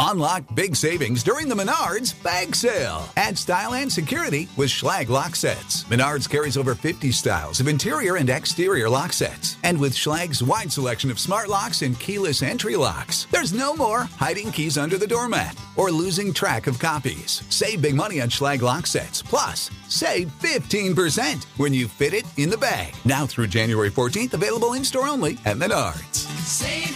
Unlock big savings during the Menards bag sale. Add style and security with Schlage lock sets. Menards carries over 50 styles of interior and exterior lock sets. And with Schlage's wide selection of smart locks and keyless entry locks, there's no more hiding keys under the doormat or losing track of copies. Save big money on Schlage lock sets. Plus, save 15% when you fit it in the bag. Now through January 14th, available in store only at Menards. Save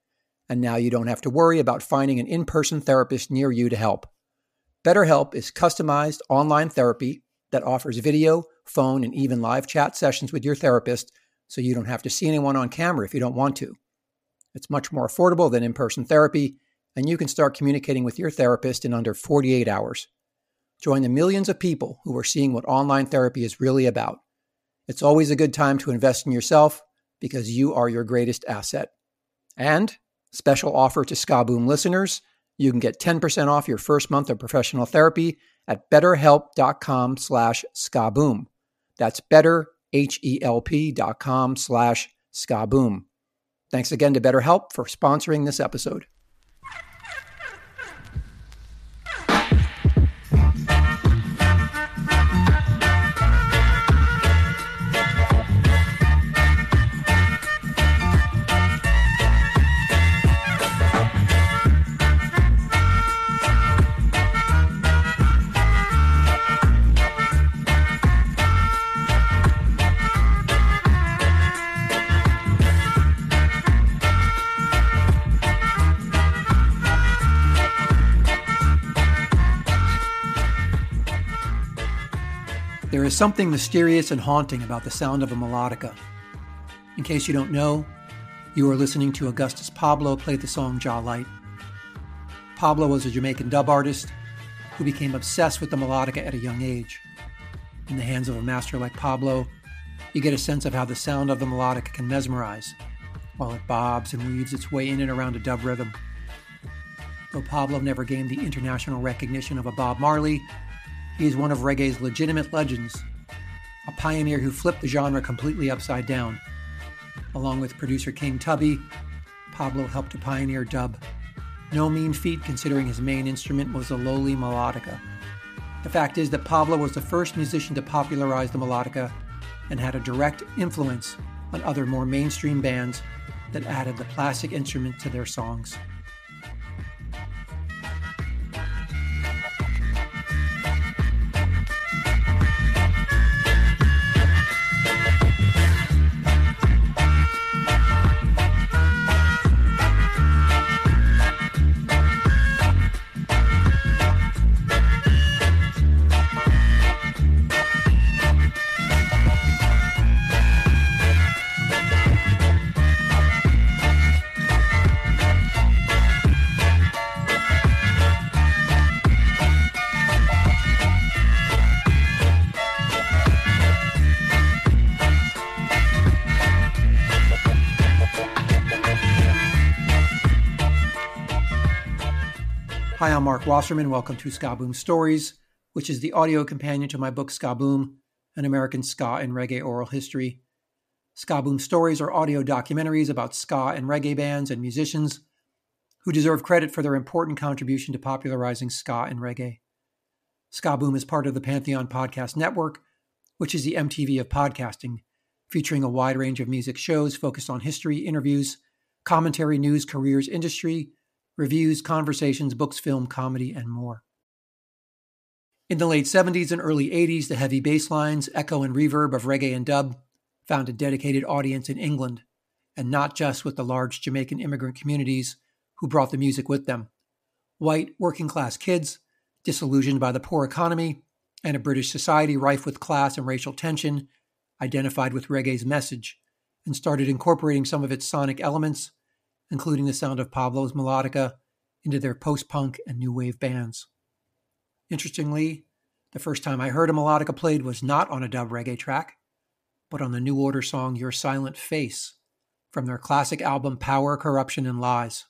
and now you don't have to worry about finding an in person therapist near you to help. BetterHelp is customized online therapy that offers video, phone, and even live chat sessions with your therapist so you don't have to see anyone on camera if you don't want to. It's much more affordable than in person therapy, and you can start communicating with your therapist in under 48 hours. Join the millions of people who are seeing what online therapy is really about. It's always a good time to invest in yourself because you are your greatest asset. And Special offer to Skaboom listeners. You can get 10% off your first month of professional therapy at betterhelp.com slash skaboom. That's better, H-E-L-P dot com slash skaboom. Thanks again to BetterHelp for sponsoring this episode. Is something mysterious and haunting about the sound of a melodica. In case you don't know, you are listening to Augustus Pablo play the song Jah Light. Pablo was a Jamaican dub artist who became obsessed with the melodica at a young age. In the hands of a master like Pablo, you get a sense of how the sound of the melodica can mesmerize, while it bobs and weaves its way in and around a dub rhythm. Though Pablo never gained the international recognition of a Bob Marley, he is one of reggae's legitimate legends, a pioneer who flipped the genre completely upside down. Along with producer King Tubby, Pablo helped to pioneer dub. No mean feat considering his main instrument was the lowly melodica. The fact is that Pablo was the first musician to popularize the melodica and had a direct influence on other more mainstream bands that added the plastic instrument to their songs. Hi, I'm Mark Wasserman. Welcome to Skaboom Stories, which is the audio companion to my book Skaboom, An American Ska and Reggae Oral History. Skaboom Stories are audio documentaries about ska and reggae bands and musicians who deserve credit for their important contribution to popularizing ska and reggae. Skaboom is part of the Pantheon Podcast Network, which is the MTV of podcasting, featuring a wide range of music shows focused on history, interviews, commentary, news, careers, industry, reviews, conversations, books, film, comedy, and more. In the late 70s and early 80s, the heavy bass lines, echo, and reverb of reggae and dub found a dedicated audience in England, and not just with the large Jamaican immigrant communities who brought the music with them. White, working class kids, disillusioned by the poor economy, and a British society rife with class and racial tension, identified with reggae's message and started incorporating some of its sonic elements, including the sound of Pablo's melodica, into their post punk and new wave bands. Interestingly, the first time I heard a melodica played was not on a dub reggae track, but on the New Order song Your Silent Face from their classic album Power, Corruption, and Lies.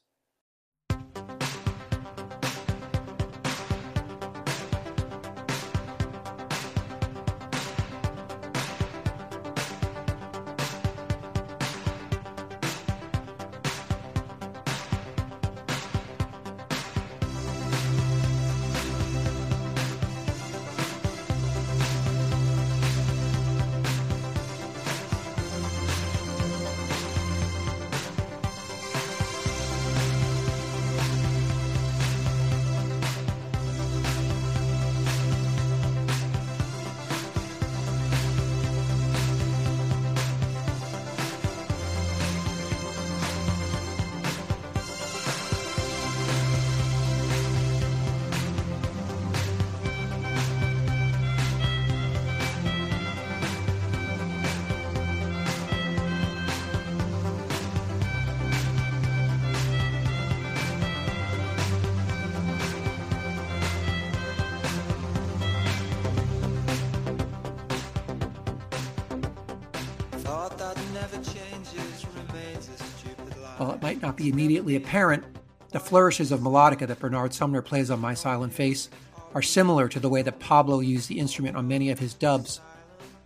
Not be immediately apparent, the flourishes of melodica that Bernard Sumner plays on My Silent Face are similar to the way that Pablo used the instrument on many of his dubs,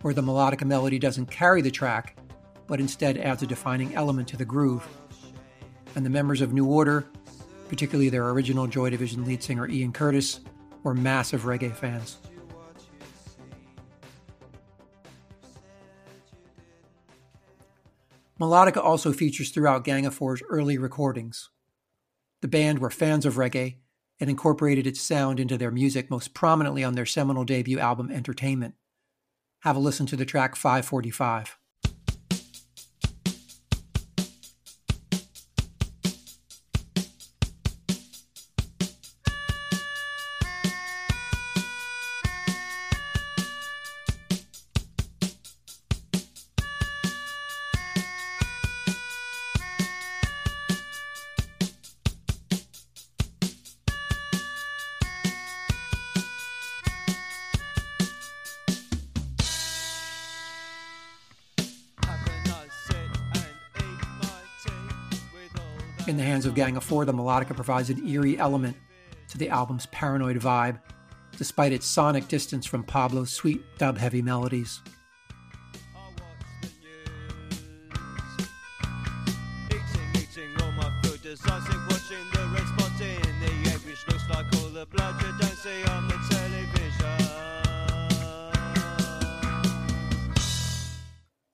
where the melodica melody doesn't carry the track, but instead adds a defining element to the groove. And the members of New Order, particularly their original Joy Division lead singer Ian Curtis, were massive reggae fans. Melodica also features throughout Gang of Four's early recordings. The band were fans of reggae and incorporated its sound into their music most prominently on their seminal debut album Entertainment. Have a listen to the track 545. In the hands of Gang of Four, the melodica provides an eerie element to the album's paranoid vibe, despite its sonic distance from Pablo's sweet dub heavy melodies.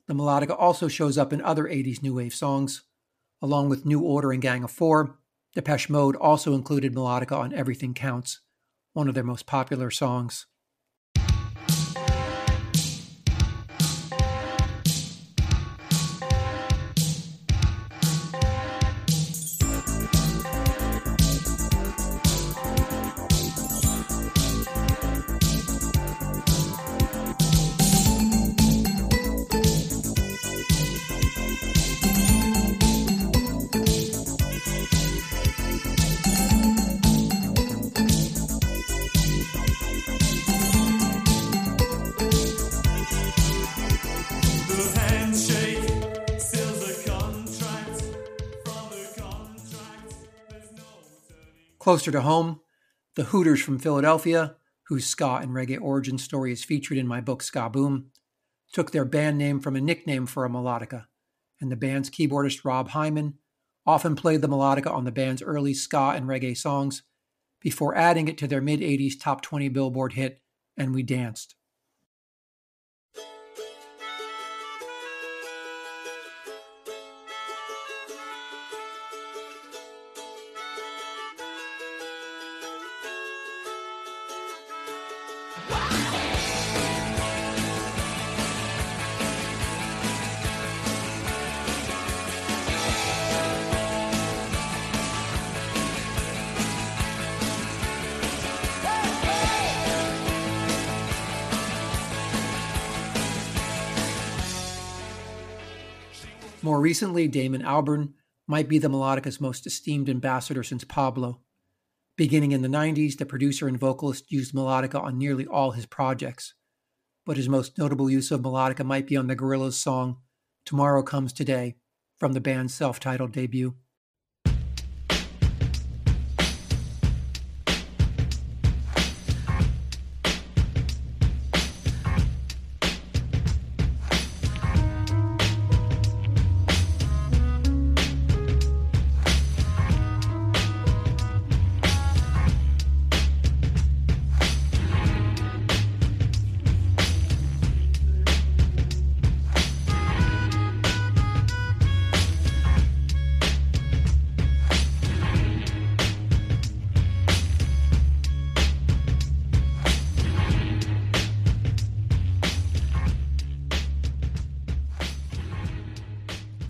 The melodica also shows up in other 80s new wave songs, Along with New Order and Gang of Four, Depeche Mode also included melodica on Everything Counts, one of their most popular songs. Closer to home, the Hooters from Philadelphia, whose ska and reggae origin story is featured in my book Ska Boom, took their band name from a nickname for a melodica, and the band's keyboardist Rob Hyman often played the melodica on the band's early ska and reggae songs before adding it to their mid 80s top 20 Billboard hit, And We Danced. Recently, Damon Albarn might be the melodica's most esteemed ambassador since Pablo. Beginning in the 90s, the producer and vocalist used melodica on nearly all his projects. But his most notable use of melodica might be on the Gorillaz song Tomorrow Comes Today from the band's self titled debut.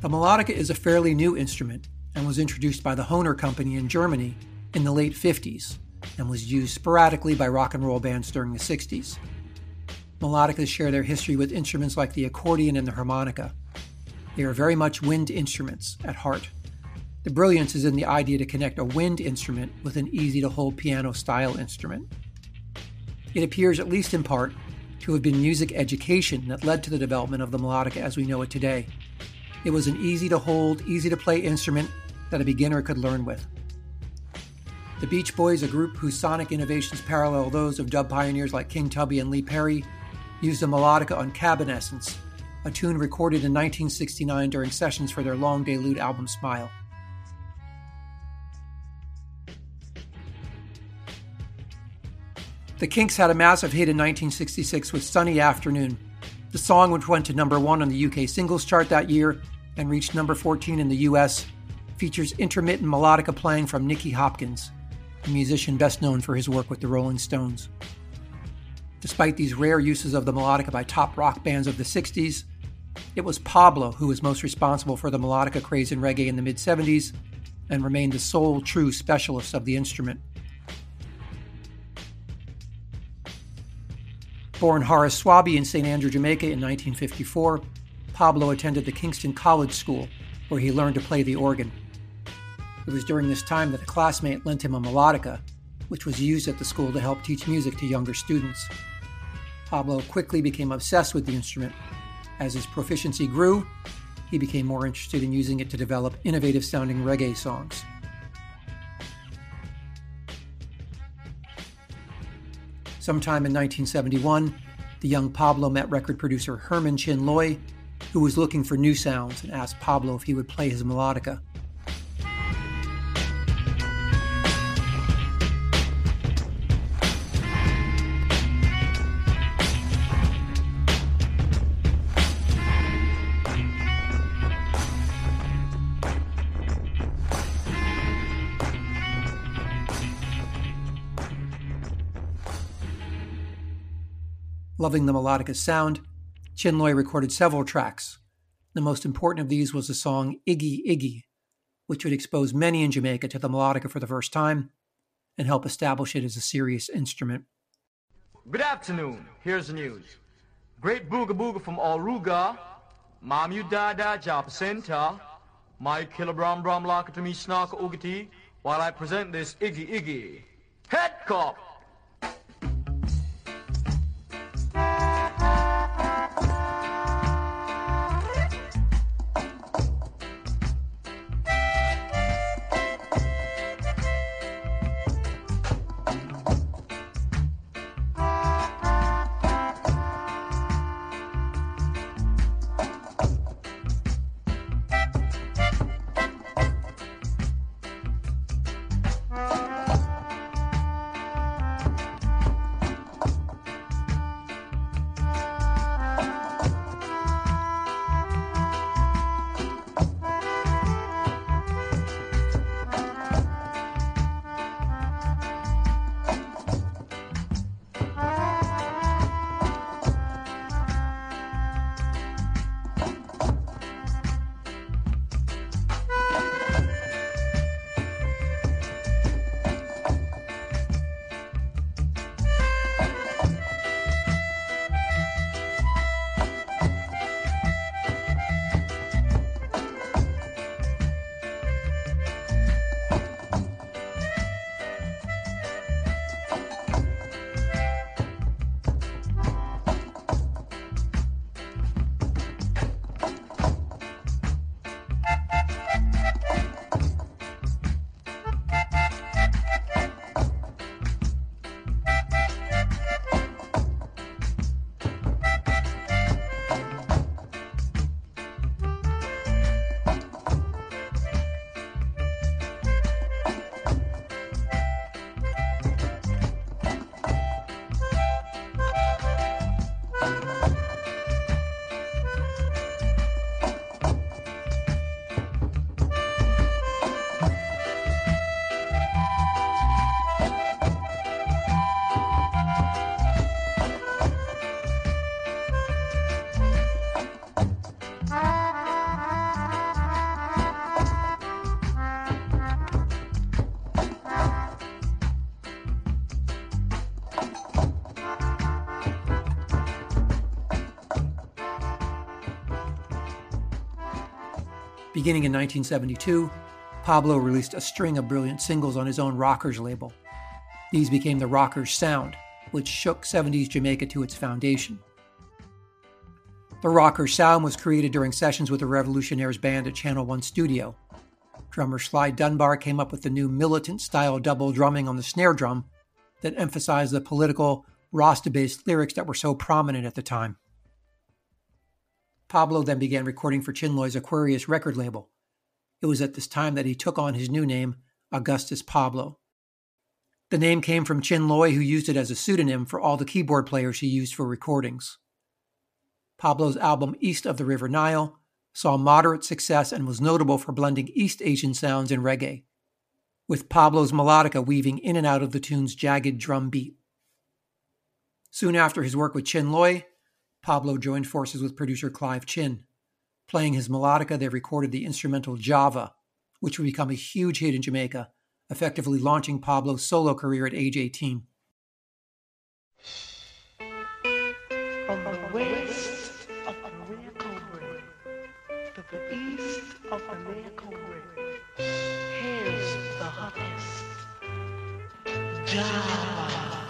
The melodica is a fairly new instrument and was introduced by the Hohner Company in Germany in the late 50s and was used sporadically by rock and roll bands during the 60s. Melodicas share their history with instruments like the accordion and the harmonica. They are very much wind instruments at heart. The brilliance is in the idea to connect a wind instrument with an easy to hold piano style instrument. It appears, at least in part, to have been music education that led to the development of the melodica as we know it today. It was an easy to hold, easy to play instrument that a beginner could learn with. The Beach Boys, a group whose sonic innovations parallel those of dub pioneers like King Tubby and Lee Perry, used a melodica on Cabin Essence, a tune recorded in 1969 during sessions for their Long Delude album Smile. The Kinks had a massive hit in 1966 with Sunny Afternoon, the song, which went to number one on the UK singles chart that year and reached number 14 in the US, features intermittent melodica playing from Nicky Hopkins, a musician best known for his work with the Rolling Stones. Despite these rare uses of the melodica by top rock bands of the 60s, it was Pablo who was most responsible for the melodica craze in reggae in the mid 70s and remained the sole true specialist of the instrument. Born Horace Swaby in St. Andrew, Jamaica in 1954, Pablo attended the Kingston College School, where he learned to play the organ. It was during this time that a classmate lent him a melodica, which was used at the school to help teach music to younger students. Pablo quickly became obsessed with the instrument. As his proficiency grew, he became more interested in using it to develop innovative sounding reggae songs. Sometime in 1971, the young Pablo met record producer Herman Chin Loy, who was looking for new sounds and asked Pablo if he would play his melodica. Loving the melodica sound, Chin Loy recorded several tracks. The most important of these was the song Iggy Iggy, which would expose many in Jamaica to the melodica for the first time and help establish it as a serious instrument. Good afternoon. Here's the news. Great booga booga from Auruga. Mam you dada center. My kilobram bram me snark ugati while I present this Iggy Iggy. Head cop. Beginning in 1972, Pablo released a string of brilliant singles on his own Rockers label. These became the Rockers sound, which shook 70s Jamaica to its foundation. The Rockers sound was created during sessions with the Revolutionaries band at Channel One Studio. Drummer Sly Dunbar came up with the new militant style double drumming on the snare drum that emphasized the political, Rasta based lyrics that were so prominent at the time. Pablo then began recording for Chin Loy's Aquarius record label. It was at this time that he took on his new name, Augustus Pablo. The name came from Chin Loy, who used it as a pseudonym for all the keyboard players he used for recordings. Pablo's album East of the River Nile saw moderate success and was notable for blending East Asian sounds and reggae, with Pablo's melodica weaving in and out of the tune's jagged drum beat. Soon after his work with Chin Loy, Pablo joined forces with producer Clive Chin. Playing his melodica, they recorded the instrumental Java, which would become a huge hit in Jamaica, effectively launching Pablo's solo career at age 18. From the west of to the east of here's the hottest Java.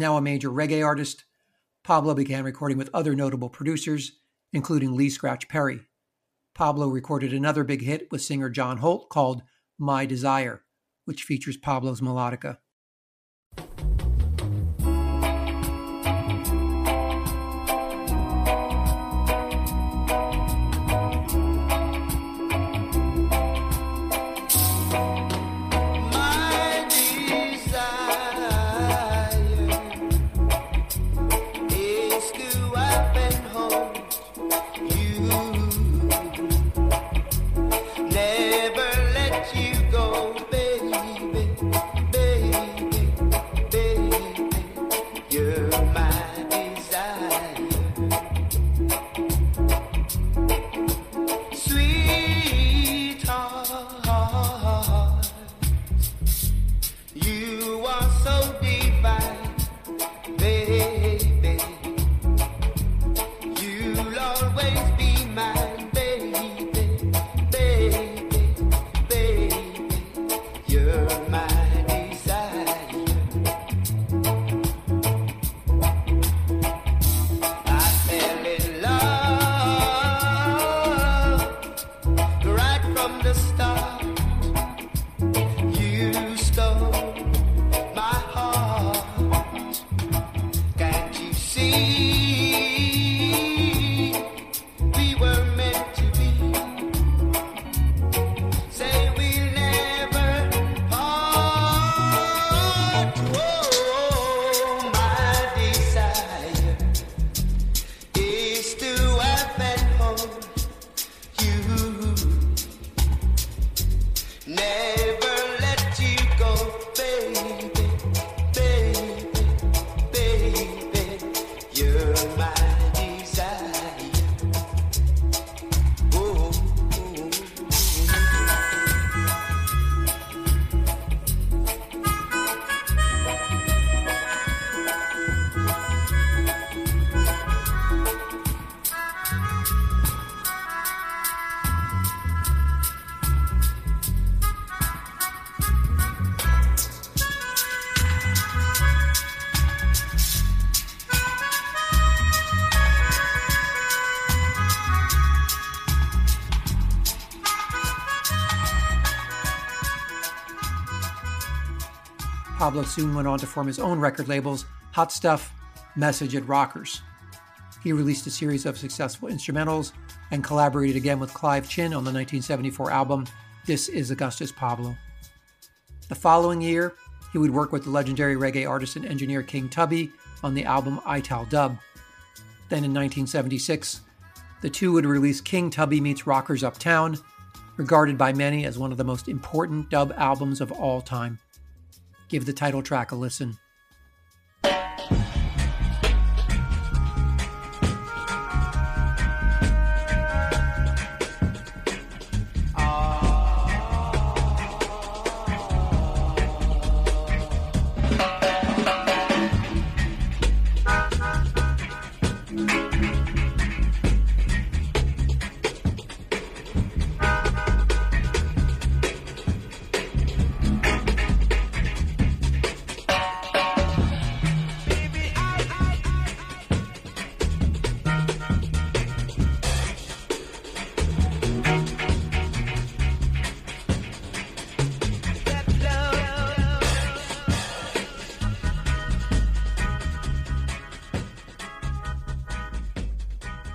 Now a major reggae artist, Pablo began recording with other notable producers, including Lee Scratch Perry. Pablo recorded another big hit with singer John Holt called My Desire, which features Pablo's melodica. Pablo soon went on to form his own record labels Hot Stuff, Message, and Rockers. He released a series of successful instrumentals and collaborated again with Clive Chin on the 1974 album This Is Augustus Pablo. The following year, he would work with the legendary reggae artist and engineer King Tubby on the album Ital Dub. Then in 1976, the two would release King Tubby Meets Rockers Uptown, regarded by many as one of the most important dub albums of all time. Give the title track a listen.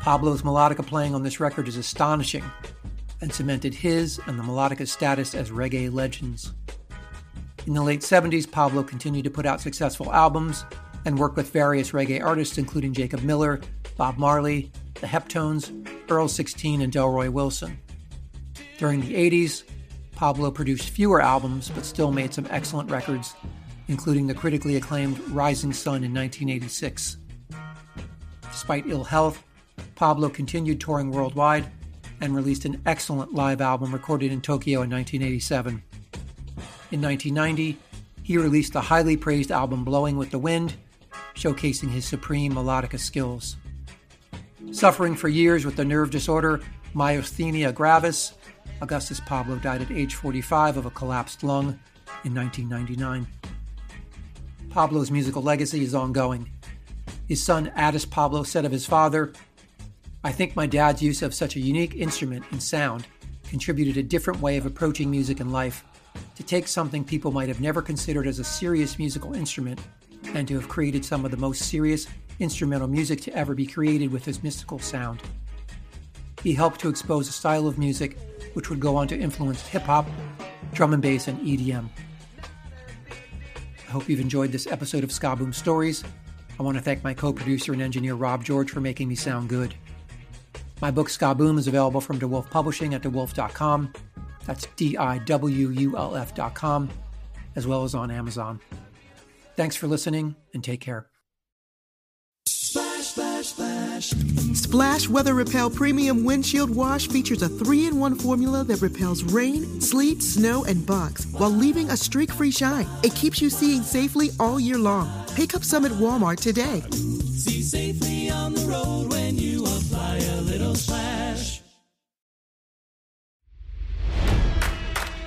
Pablo's melodica playing on this record is astonishing and cemented his and the melodica's status as reggae legends. In the late 70s, Pablo continued to put out successful albums and work with various reggae artists, including Jacob Miller, Bob Marley, the Heptones, Earl 16, and Delroy Wilson. During the 80s, Pablo produced fewer albums but still made some excellent records, including the critically acclaimed Rising Sun in 1986. Despite ill health, Pablo continued touring worldwide and released an excellent live album recorded in Tokyo in 1987. In 1990, he released the highly praised album Blowing with the Wind, showcasing his supreme melodica skills. Suffering for years with the nerve disorder myasthenia gravis, Augustus Pablo died at age 45 of a collapsed lung in 1999. Pablo's musical legacy is ongoing. His son Addis Pablo said of his father, I think my dad's use of such a unique instrument and sound contributed a different way of approaching music and life, to take something people might have never considered as a serious musical instrument and to have created some of the most serious instrumental music to ever be created with his mystical sound. He helped to expose a style of music which would go on to influence hip hop, drum and bass, and EDM. I hope you've enjoyed this episode of Ska Boom Stories. I want to thank my co producer and engineer Rob George for making me sound good. My book Ska Boom is available from DiWulf Publishing at DiWulf.com. That's D I W U L F.com, as well as on Amazon. Thanks for listening and take care. Splash Weather Repel Premium Windshield Wash features a three in one formula that repels rain, sleet, snow, and bugs while leaving a streak free shine. It keeps you seeing safely all year long. Pick up some at Walmart today. See safely on the road